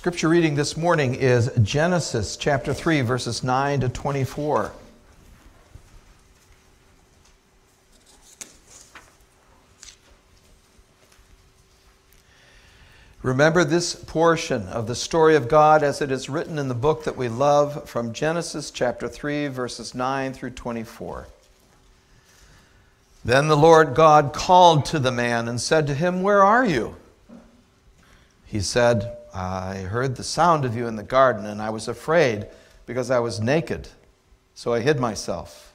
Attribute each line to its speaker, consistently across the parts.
Speaker 1: scripture reading this morning is Genesis chapter 3, verses 9 to 24. Remember this portion of the story of God as it is written in the book that we love from Genesis chapter 3, verses 9 through 24. Then the Lord God called to the man and said to him, Where are you? He said, I heard the sound of you in the garden, and I was afraid because I was naked, so I hid myself.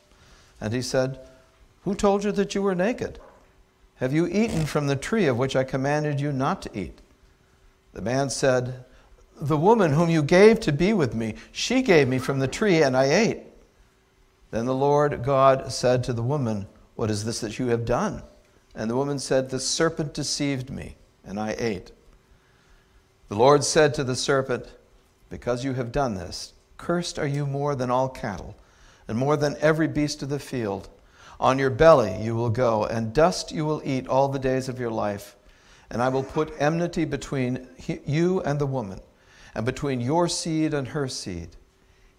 Speaker 1: And he said, Who told you that you were naked? Have you eaten from the tree of which I commanded you not to eat? The man said, The woman whom you gave to be with me, she gave me from the tree, and I ate. Then the Lord God said to the woman, What is this that you have done? And the woman said, The serpent deceived me, and I ate. The Lord said to the serpent, Because you have done this, cursed are you more than all cattle, and more than every beast of the field. On your belly you will go, and dust you will eat all the days of your life and I will put enmity between you and the woman, and between your seed and her seed.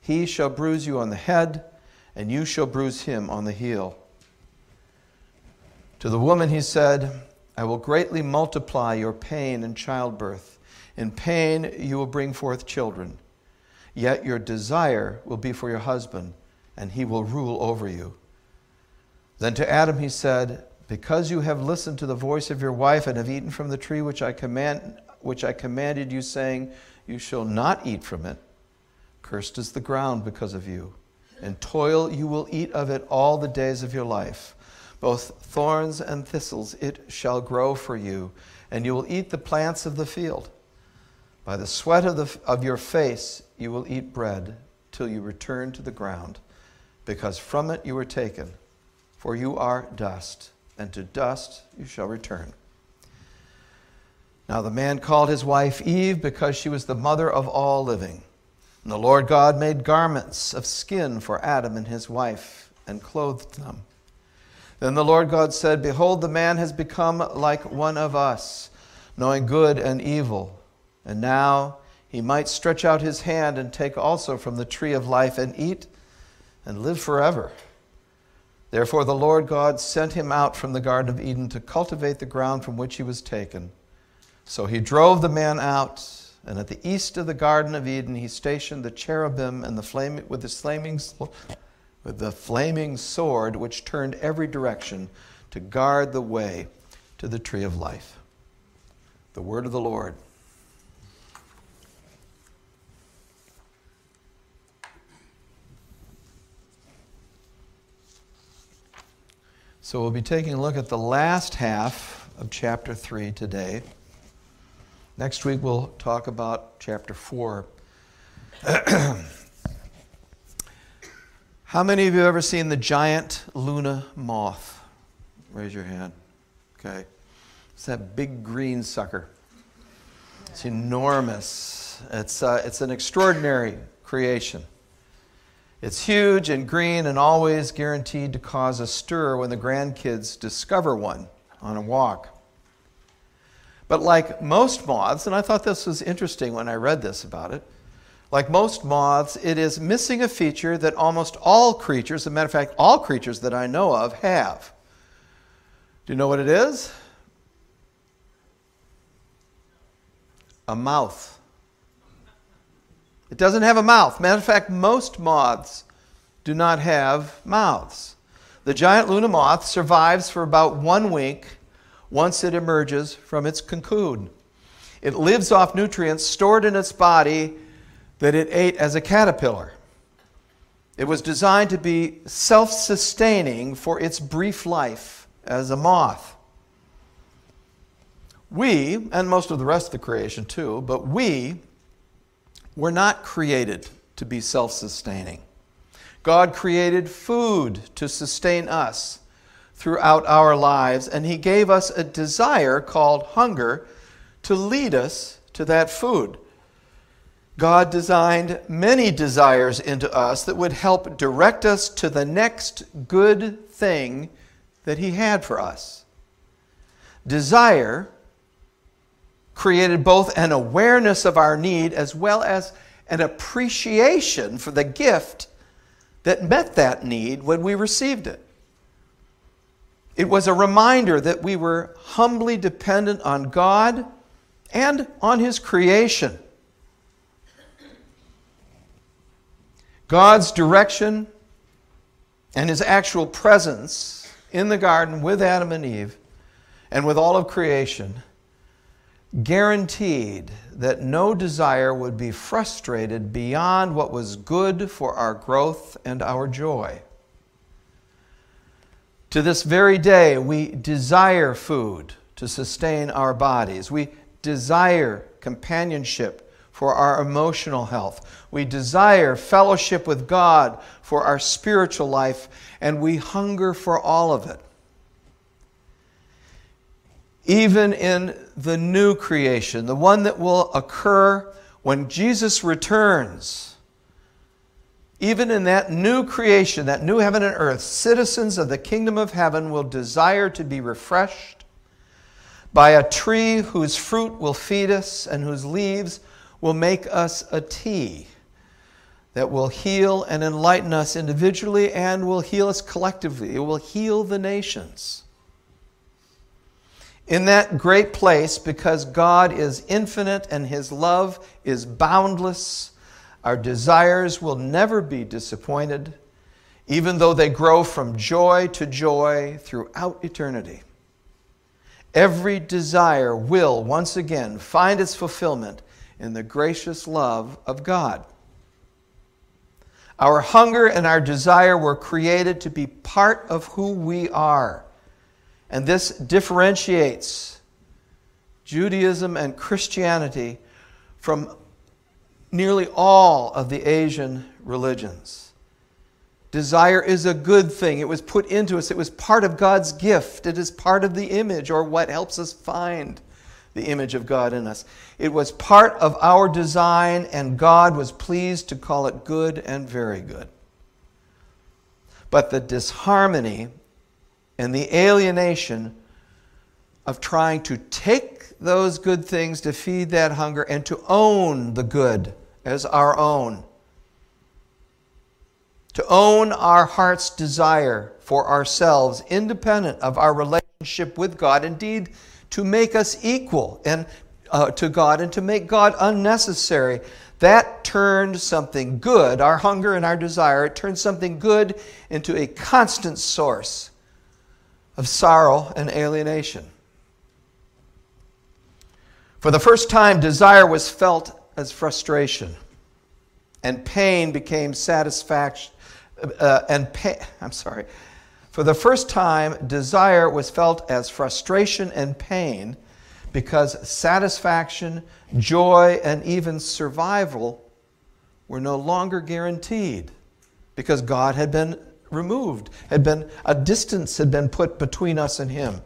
Speaker 1: He shall bruise you on the head, and you shall bruise him on the heel. To the woman he said, I will greatly multiply your pain in childbirth. In pain you will bring forth children. Yet your desire will be for your husband, and he will rule over you. Then to Adam he said, because you have listened to the voice of your wife and have eaten from the tree which I command which I commanded you saying you shall not eat from it cursed is the ground because of you and toil you will eat of it all the days of your life both thorns and thistles it shall grow for you and you will eat the plants of the field by the sweat of, the, of your face you will eat bread till you return to the ground because from it you were taken for you are dust and to dust you shall return. Now the man called his wife Eve because she was the mother of all living. And the Lord God made garments of skin for Adam and his wife and clothed them. Then the Lord God said, Behold, the man has become like one of us, knowing good and evil. And now he might stretch out his hand and take also from the tree of life and eat and live forever. Therefore, the Lord God sent him out from the Garden of Eden to cultivate the ground from which he was taken. So he drove the man out, and at the east of the Garden of Eden he stationed the cherubim and the flame, with, the flaming, with the flaming sword which turned every direction to guard the way to the tree of life. The word of the Lord. So we'll be taking a look at the last half of chapter 3 today. Next week we'll talk about chapter 4. How many of you have ever seen the giant Luna moth? Raise your hand. Okay. It's that big green sucker. It's enormous. It's, uh, it's an extraordinary creation. It's huge and green and always guaranteed to cause a stir when the grandkids discover one on a walk. But like most moths, and I thought this was interesting when I read this about it, like most moths, it is missing a feature that almost all creatures, as a matter of fact, all creatures that I know of, have. Do you know what it is? A mouth. It doesn't have a mouth. Matter of fact, most moths do not have mouths. The giant Luna moth survives for about one week once it emerges from its cocoon. It lives off nutrients stored in its body that it ate as a caterpillar. It was designed to be self sustaining for its brief life as a moth. We, and most of the rest of the creation too, but we we're not created to be self sustaining. God created food to sustain us throughout our lives, and He gave us a desire called hunger to lead us to that food. God designed many desires into us that would help direct us to the next good thing that He had for us. Desire created both an awareness of our need as well as an appreciation for the gift that met that need when we received it. It was a reminder that we were humbly dependent on God and on His creation. God's direction and His actual presence in the garden with Adam and Eve and with all of creation guaranteed that no desire would be frustrated beyond what was good for our growth and our joy. To this very day, we desire food to sustain our bodies. We desire companionship for our emotional health. We desire fellowship with God for our spiritual life, and we hunger for all of it. Even in the new creation, the one that will occur when Jesus returns, even in that new creation, that new heaven and earth, citizens of the kingdom of heaven will desire to be refreshed by a tree whose fruit will feed us and whose leaves will make us a tea that will heal and enlighten us individually and will heal us collectively. It will heal the nations. In that great place, because God is infinite and His love is boundless, our desires will never be disappointed, even though they grow from joy to joy throughout eternity. Every desire will once again find its fulfillment in the gracious love of God. Our hunger and our desire were created to be part of who we are. And this differentiates Judaism and Christianity from nearly all of the Asian religions. Desire is a good thing. It was put into us, it was part of God's gift. It is part of the image or what helps us find the image of God in us. It was part of our design, and God was pleased to call it good and very good. But the disharmony and the alienation of trying to take those good things to feed that hunger and to own the good as our own to own our heart's desire for ourselves, independent of our relationship with God, indeed, to make us equal and uh, to God and to make God unnecessary. That turned something good, our hunger and our desire, it turned something good into a constant source of sorrow and alienation. For the first time, desire was felt as frustration, and pain became satisfaction uh, and pain, I'm sorry. For the first time, desire was felt as frustration and pain because satisfaction, joy, and even survival were no longer guaranteed because God had been removed, had been a distance had been put between us and him.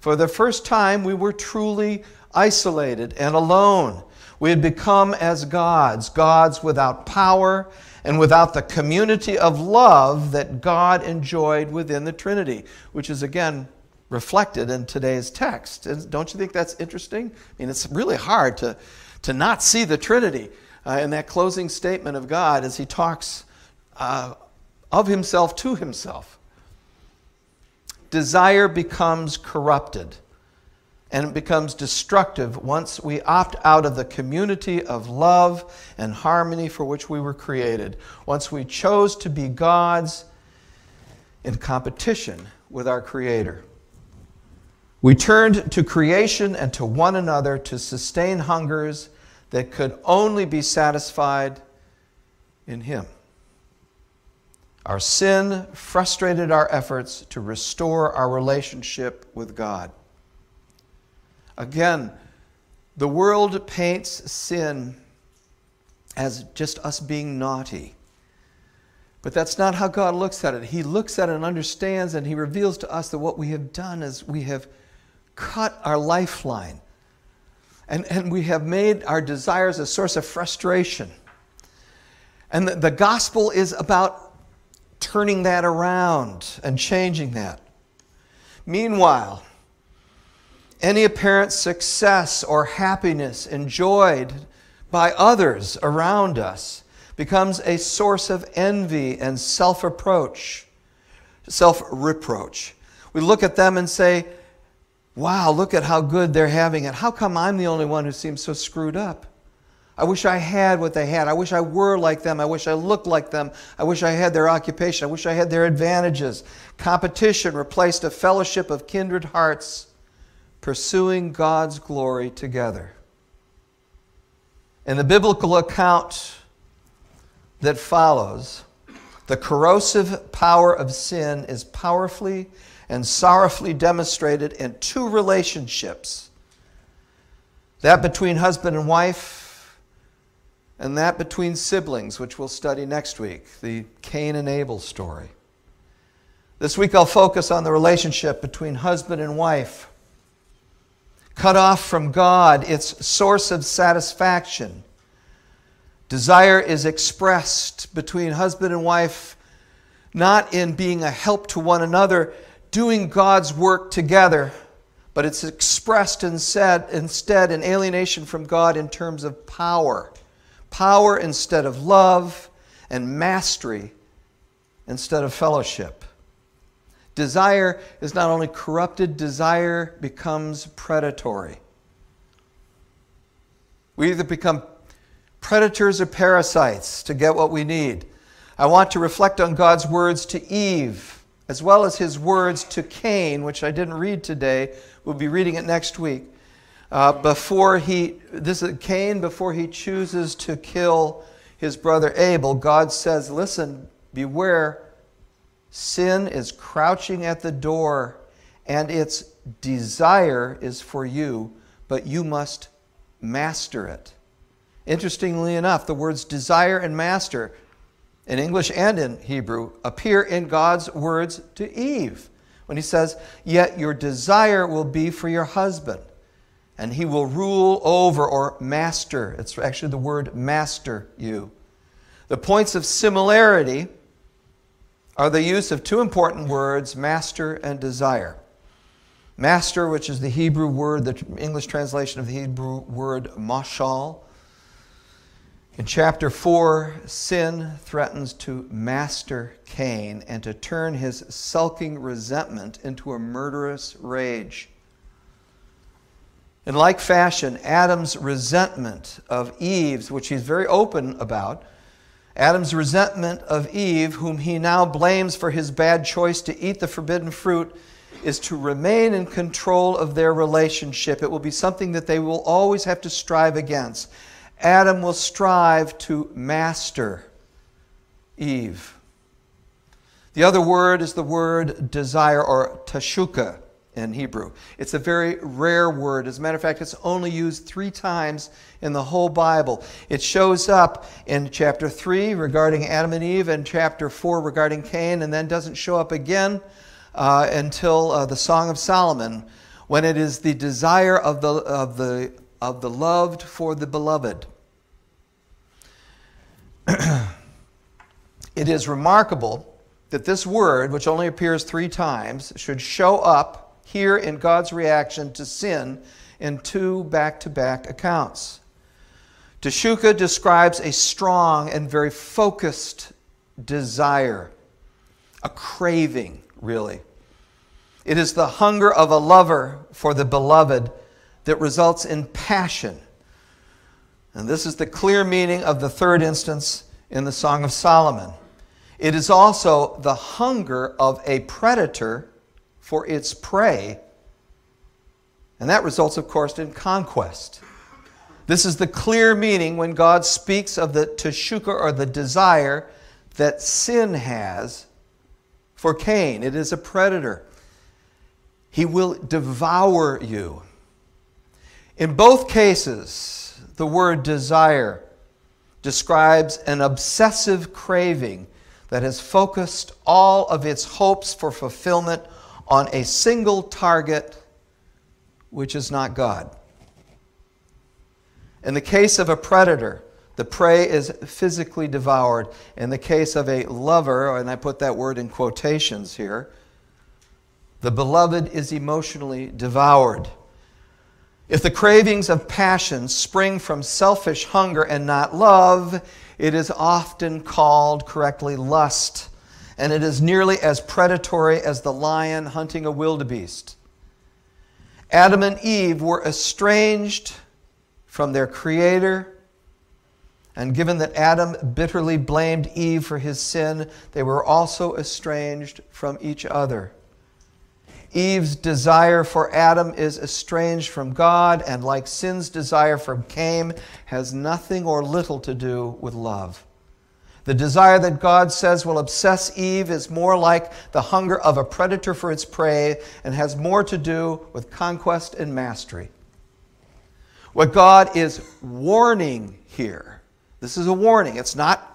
Speaker 1: For the first time, we were truly isolated and alone. We had become as gods, gods without power and without the community of love that God enjoyed within the Trinity, which is again reflected in today's text. Don't you think that's interesting? I mean, it's really hard to, to not see the Trinity uh, in that closing statement of God as he talks uh, of himself to himself. Desire becomes corrupted and it becomes destructive once we opt out of the community of love and harmony for which we were created. Once we chose to be gods in competition with our Creator. We turned to creation and to one another to sustain hungers that could only be satisfied in Him. Our sin frustrated our efforts to restore our relationship with God. Again, the world paints sin as just us being naughty. But that's not how God looks at it. He looks at it and understands, and He reveals to us that what we have done is we have cut our lifeline. And, and we have made our desires a source of frustration. And the, the gospel is about turning that around and changing that. Meanwhile, Any apparent success or happiness enjoyed by others around us becomes a source of envy and self approach, self reproach. We look at them and say, Wow, look at how good they're having it. How come I'm the only one who seems so screwed up? I wish I had what they had. I wish I were like them. I wish I looked like them. I wish I had their occupation. I wish I had their advantages. Competition replaced a fellowship of kindred hearts pursuing God's glory together. In the biblical account that follows, the corrosive power of sin is powerfully and sorrowfully demonstrated in two relationships that between husband and wife, and that between siblings, which we'll study next week the Cain and Abel story. This week I'll focus on the relationship between husband and wife. Cut off from God, its source of satisfaction. Desire is expressed between husband and wife not in being a help to one another, doing God's work together, but it's expressed instead, instead in alienation from God in terms of power. Power instead of love, and mastery instead of fellowship. Desire is not only corrupted, desire becomes predatory. We either become predators or parasites to get what we need. I want to reflect on God's words to Eve as well as his words to Cain, which I didn't read today. We'll be reading it next week. Uh, before he, this is Cain, before he chooses to kill his brother Abel, God says, Listen, beware. Sin is crouching at the door, and its desire is for you, but you must master it. Interestingly enough, the words desire and master in English and in Hebrew, appear in God's words to Eve when he says, Yet your desire will be for your husband, and he will rule over or master. It's actually the word master you. The points of similarity are the use of two important words, master and desire. Master, which is the Hebrew word, the English translation of the Hebrew word mashal, in chapter 4, sin threatens to master Cain and to turn his sulking resentment into a murderous rage. In like fashion, Adam's resentment of Eve's, which he's very open about, Adam's resentment of Eve, whom he now blames for his bad choice to eat the forbidden fruit, is to remain in control of their relationship. It will be something that they will always have to strive against. Adam will strive to master Eve. The other word is the word desire or teshuka in Hebrew. It's a very rare word. As a matter of fact, it's only used three times in the whole Bible. It shows up in chapter 3 regarding Adam and Eve and chapter 4 regarding Cain, and then doesn't show up again uh, until uh, the Song of Solomon when it is the desire of the, of, the, of the loved for the beloved. it is remarkable that this word, which only appears three times, should show up here in God's reaction to sin in two back to back accounts. Teshuka describes a strong and very focused desire, a craving, really. It is the hunger of a lover for the beloved that results in passion and this is the clear meaning of the third instance in the Song of Solomon. It is also the hunger of a predator for its prey. And that results, of course, in conquest. This is the clear meaning when God speaks of the teshuka or the desire that sin has for Cain. It is a predator. He will devour you. In both cases, the word desire describes an obsessive craving that has focused all of its hopes for fulfillment on a single target, which is not God. In the case of a predator, the prey is physically devoured. In the case of a lover, and I put that word in quotations here, the beloved is emotionally devoured. If the cravings of passion spring from selfish hunger and not love, it is often called correctly lust, and it is nearly as predatory as the lion hunting a wildebeest. Adam and Eve were estranged from their Creator, and given that Adam bitterly blamed Eve for his sin, they were also estranged from each other. Eve's desire for Adam is estranged from God, and like sin's desire for Cain, has nothing or little to do with love. The desire that God says will obsess Eve is more like the hunger of a predator for its prey and has more to do with conquest and mastery. What God is warning here, this is a warning. It's not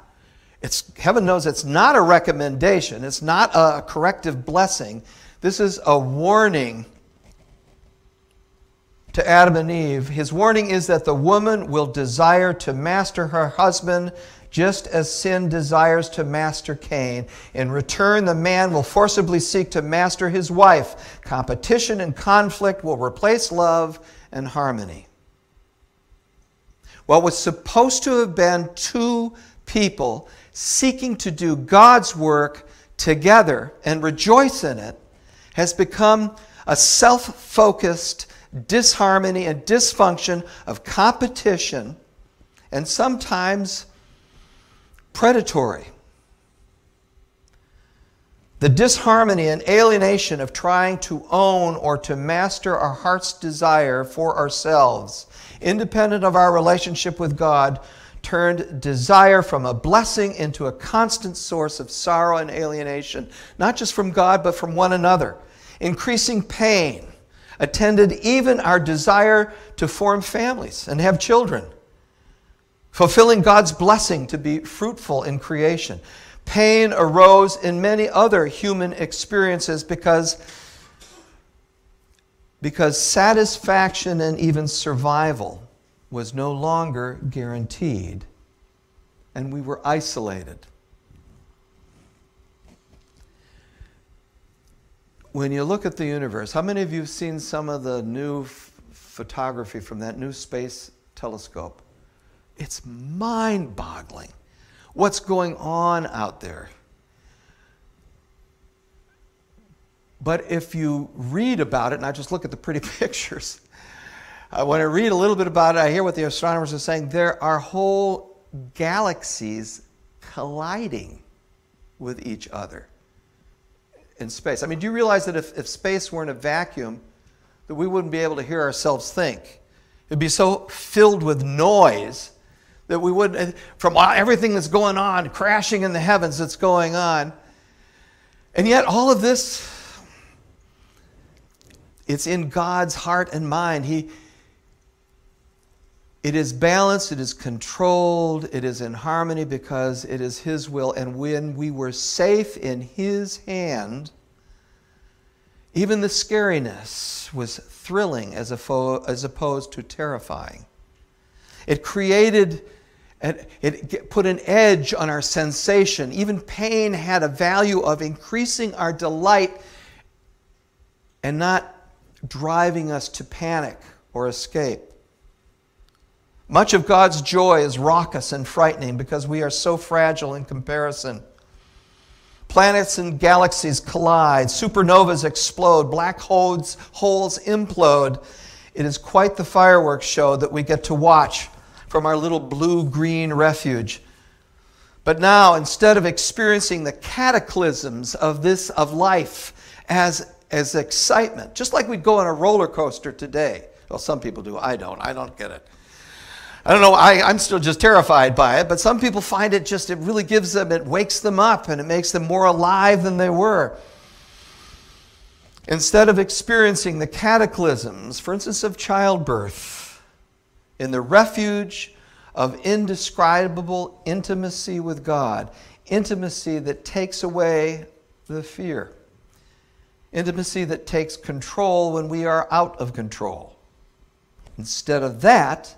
Speaker 1: it's heaven knows it's not a recommendation. It's not a corrective blessing. This is a warning to Adam and Eve. His warning is that the woman will desire to master her husband just as sin desires to master Cain. In return, the man will forcibly seek to master his wife. Competition and conflict will replace love and harmony. What was supposed to have been two people seeking to do God's work together and rejoice in it has become a self focused disharmony and dysfunction of competition and sometimes predatory. The disharmony and alienation of trying to own or to master our heart's desire for ourselves, independent of our relationship with God, turned desire from a blessing into a constant source of sorrow and alienation, not just from God, but from one another. Increasing pain attended even our desire to form families and have children, fulfilling God's blessing to be fruitful in creation. Pain arose in many other human experiences because, because satisfaction and even survival was no longer guaranteed, and we were isolated. When you look at the universe, how many of you have seen some of the new f- photography from that new space telescope? It's mind boggling what's going on out there. But if you read about it, and I just look at the pretty pictures, when I read a little bit about it, I hear what the astronomers are saying. There are whole galaxies colliding with each other in space. I mean, do you realize that if, if space were in a vacuum, that we wouldn't be able to hear ourselves think? It'd be so filled with noise that we wouldn't, from everything that's going on, crashing in the heavens that's going on. And yet, all of this, it's in God's heart and mind. He, it is balanced, it is controlled, it is in harmony because it is His will. And when we were safe in His hand, even the scariness was thrilling as, as opposed to terrifying. It created, it put an edge on our sensation. Even pain had a value of increasing our delight and not driving us to panic or escape. Much of God's joy is raucous and frightening because we are so fragile in comparison. Planets and galaxies collide, supernovas explode, black holes, holes implode. It is quite the fireworks show that we get to watch from our little blue green refuge. But now, instead of experiencing the cataclysms of this of life as, as excitement, just like we'd go on a roller coaster today. Well, some people do. I don't. I don't get it. I don't know, I, I'm still just terrified by it, but some people find it just, it really gives them, it wakes them up and it makes them more alive than they were. Instead of experiencing the cataclysms, for instance, of childbirth, in the refuge of indescribable intimacy with God, intimacy that takes away the fear, intimacy that takes control when we are out of control. Instead of that,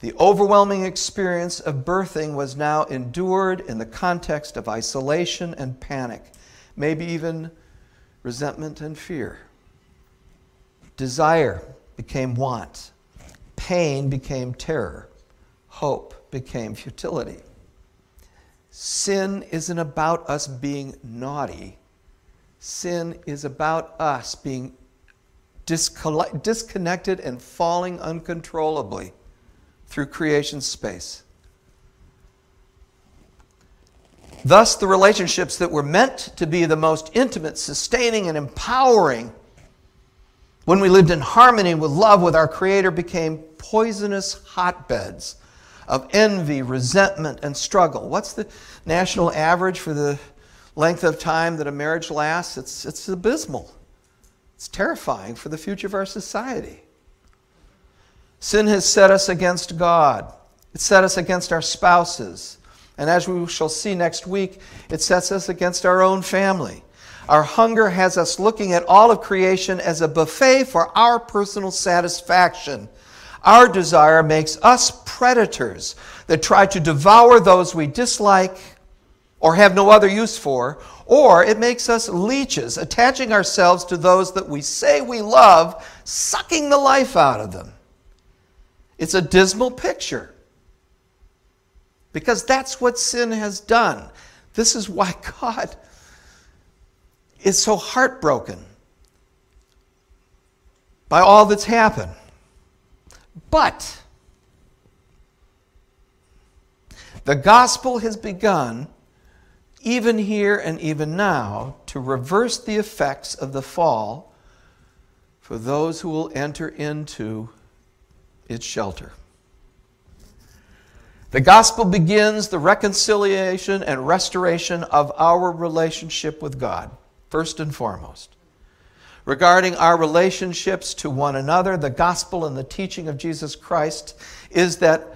Speaker 1: the overwhelming experience of birthing was now endured in the context of isolation and panic, maybe even resentment and fear. Desire became want, pain became terror, hope became futility. Sin isn't about us being naughty. Sin is about us being disconnected and falling uncontrollably through creation space. Thus, the relationships that were meant to be the most intimate, sustaining, and empowering when we lived in harmony with love with our Creator became poisonous hotbeds of envy, resentment, and struggle. What's the national average for the length of time that a marriage lasts? It's, it's abysmal. It's terrifying for the future of our society. Sin has set us against God, it set us against our spouses. And as we shall see next week, it sets us against our own family. Our hunger has us looking at all of creation as a buffet for our personal satisfaction. Our desire makes us predators that try to devour those we dislike or have no other use for, or it makes us leeches, attaching ourselves to those that we say we love, sucking the life out of them. It's a dismal picture because that's what sin has done. This is why God is so heartbroken by all that's happened. But the gospel has begun, even here and even now, to reverse the effects of the fall for those who will enter into its shelter. The gospel begins the reconciliation and restoration of our relationship with God, first and foremost. Regarding our relationships to one another, the gospel and the teaching of Jesus Christ is that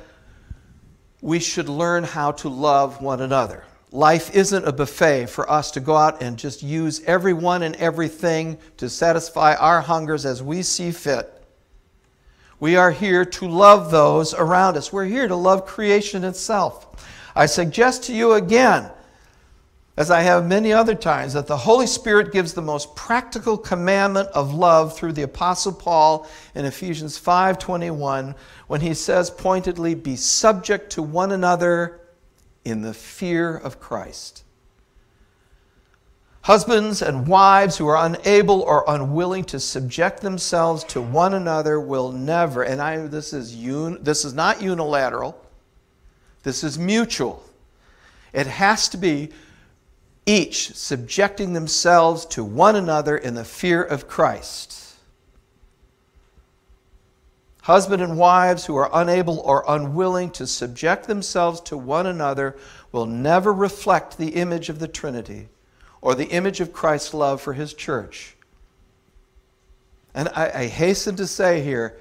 Speaker 1: we should learn how to love one another. Life isn't a buffet for us to go out and just use everyone and everything to satisfy our hungers as we see fit. We are here to love those around us. We're here to love creation itself. I suggest to you again, as I have many other times, that the Holy Spirit gives the most practical commandment of love through the Apostle Paul in Ephesians 5:21 when he says pointedly, "Be subject to one another in the fear of Christ." Husbands and wives who are unable or unwilling to subject themselves to one another will never, and I, this, is un, this is not unilateral, this is mutual. It has to be each subjecting themselves to one another in the fear of Christ. Husband and wives who are unable or unwilling to subject themselves to one another will never reflect the image of the Trinity or the image of Christ's love for his church. And I, I, hasten to say here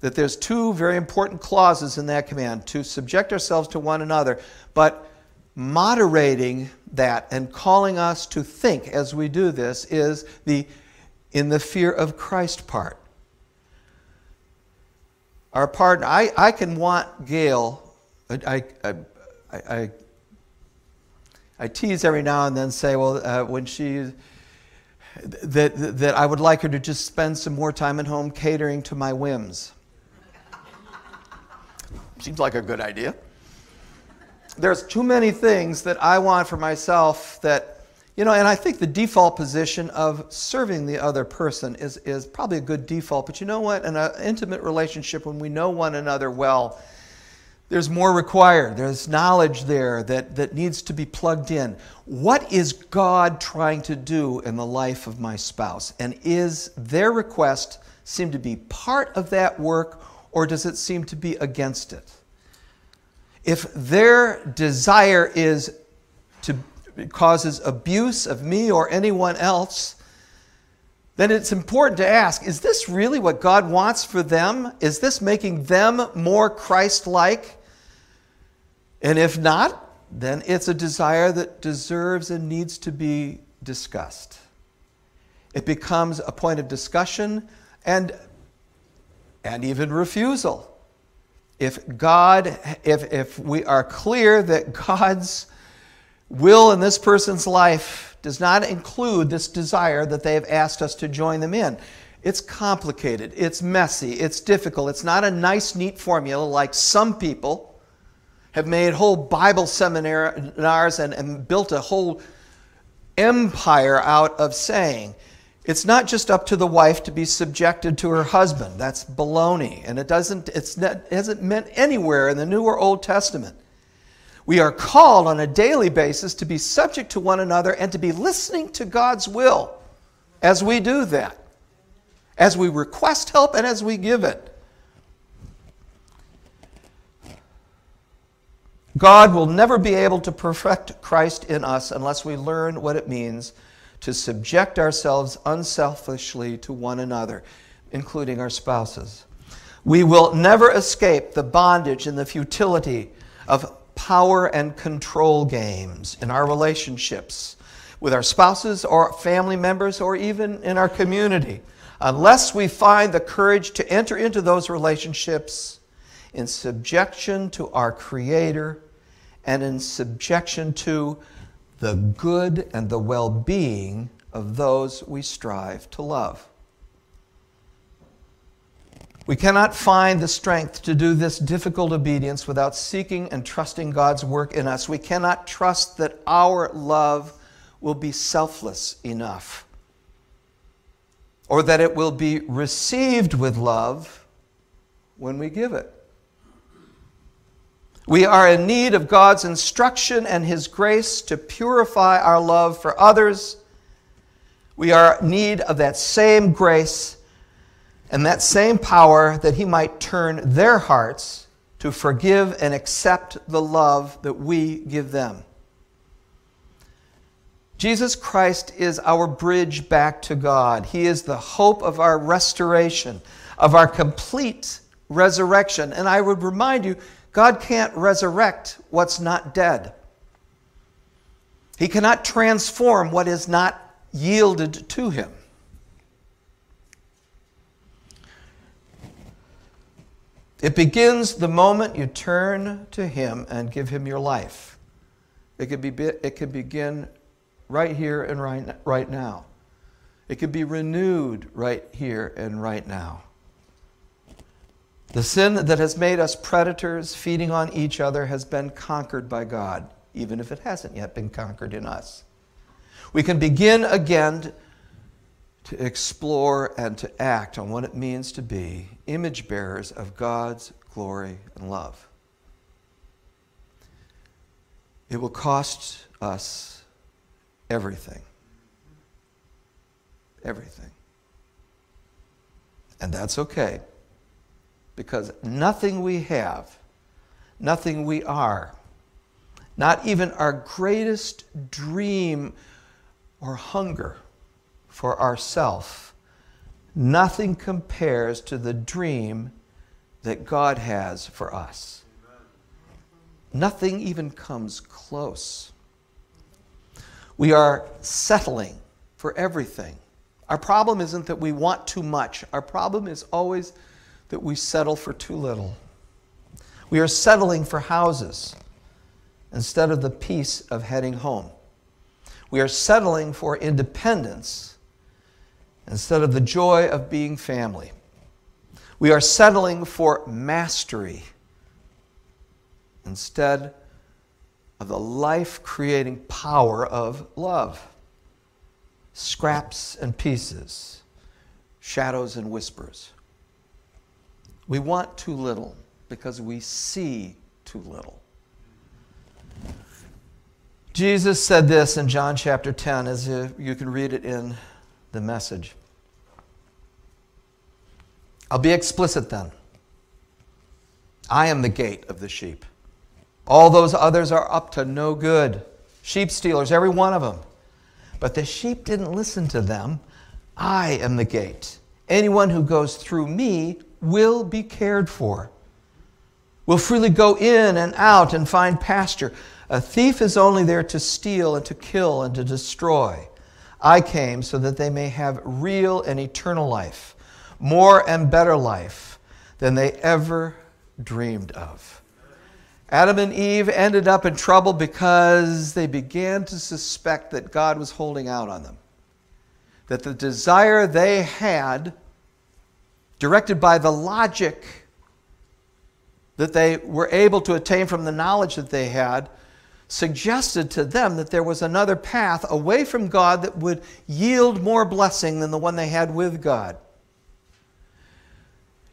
Speaker 1: that there's two very important clauses in that command to subject ourselves to one another, but moderating that and calling us to think as we do this is the in the fear of Christ part. Our partner, I, I can want Gail, I, I, I, I tease every now and then, say, well, uh, when she, that, that I would like her to just spend some more time at home catering to my whims. Seems like a good idea. There's too many things that I want for myself that, you know, and I think the default position of serving the other person is, is probably a good default. But you know what? In an intimate relationship, when we know one another well, there's more required. There's knowledge there that, that needs to be plugged in. What is God trying to do in the life of my spouse? And is their request seem to be part of that work or does it seem to be against it? If their desire is to causes abuse of me or anyone else, then it's important to ask is this really what God wants for them? Is this making them more Christ like? And if not, then it's a desire that deserves and needs to be discussed. It becomes a point of discussion and, and even refusal. If God, if, if we are clear that God's will in this person's life does not include this desire that they have asked us to join them in. It's complicated, it's messy, it's difficult. It's not a nice, neat formula like some people have made whole Bible seminars and, and built a whole empire out of saying. It's not just up to the wife to be subjected to her husband. That's baloney. And it doesn't, it's not, it hasn't meant anywhere in the New or Old Testament. We are called on a daily basis to be subject to one another and to be listening to God's will as we do that, as we request help and as we give it. God will never be able to perfect Christ in us unless we learn what it means to subject ourselves unselfishly to one another, including our spouses. We will never escape the bondage and the futility of power and control games in our relationships with our spouses or family members or even in our community unless we find the courage to enter into those relationships in subjection to our Creator and in subjection to the good and the well being of those we strive to love. We cannot find the strength to do this difficult obedience without seeking and trusting God's work in us. We cannot trust that our love will be selfless enough or that it will be received with love when we give it. We are in need of God's instruction and His grace to purify our love for others. We are in need of that same grace and that same power that He might turn their hearts to forgive and accept the love that we give them. Jesus Christ is our bridge back to God. He is the hope of our restoration, of our complete resurrection. And I would remind you, God can't resurrect what's not dead. He cannot transform what is not yielded to him. It begins the moment you turn to him and give him your life. It could, be, it could begin right here and right, right now. It could be renewed right here and right now. The sin that has made us predators, feeding on each other, has been conquered by God, even if it hasn't yet been conquered in us. We can begin again to explore and to act on what it means to be image bearers of God's glory and love. It will cost us everything. Everything. And that's okay because nothing we have, nothing we are, not even our greatest dream or hunger for ourself, nothing compares to the dream that God has for us. Nothing even comes close. We are settling for everything. Our problem isn't that we want too much. Our problem is always that we settle for too little. We are settling for houses instead of the peace of heading home. We are settling for independence instead of the joy of being family. We are settling for mastery instead of the life creating power of love. Scraps and pieces, shadows and whispers. We want too little because we see too little. Jesus said this in John chapter 10, as you can read it in the message. I'll be explicit then. I am the gate of the sheep. All those others are up to no good. Sheep stealers, every one of them. But the sheep didn't listen to them. I am the gate. Anyone who goes through me will be cared for, will freely go in and out and find pasture. A thief is only there to steal and to kill and to destroy. I came so that they may have real and eternal life, more and better life than they ever dreamed of. Adam and Eve ended up in trouble because they began to suspect that God was holding out on them. That the desire they had directed by the logic that they were able to attain from the knowledge that they had, suggested to them that there was another path away from God that would yield more blessing than the one they had with God.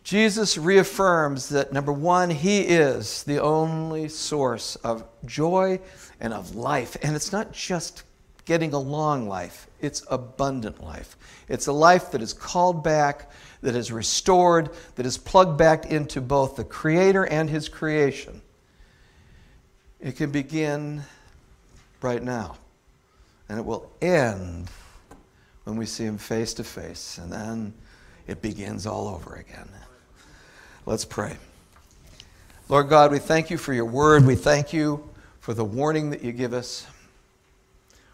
Speaker 1: Jesus reaffirms that number one, He is the only source of joy and of life. And it's not just getting a long life, it's abundant life. It's a life that is called back, that is restored, that is plugged back into both the Creator and His creation. It can begin right now, and it will end when we see Him face to face, and then it begins all over again. Let's pray. Lord God, we thank you for your word. We thank you for the warning that you give us.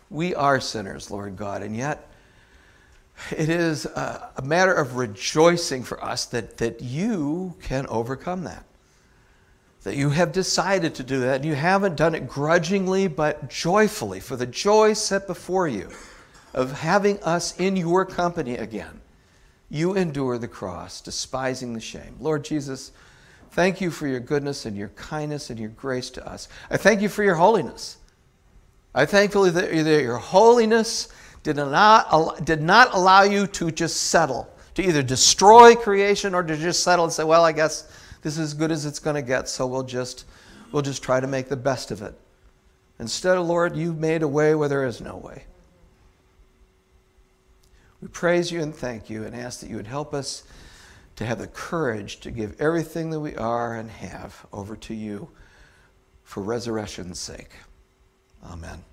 Speaker 1: We are sinners, Lord God, and yet it is a, matter of rejoicing for us that, that you can overcome that. That you have decided to do that, and you haven't done it grudgingly, but joyfully, for the joy set before you of having us in your company again. You endure the cross, despising the shame. Lord Jesus, thank you for your goodness and your kindness and your grace to us. I thank you for your holiness. I thankfully that your holiness did not, did not allow you to just settle, to either destroy creation or to just settle and say, well, I guess this is as good as it's going to get, so we'll just, we'll just try to make the best of it. Instead, Lord, you made a way where there is no way. We praise you and thank you and ask that you would help us to have the courage to give everything that we are and have over to you for resurrection's sake. Amen.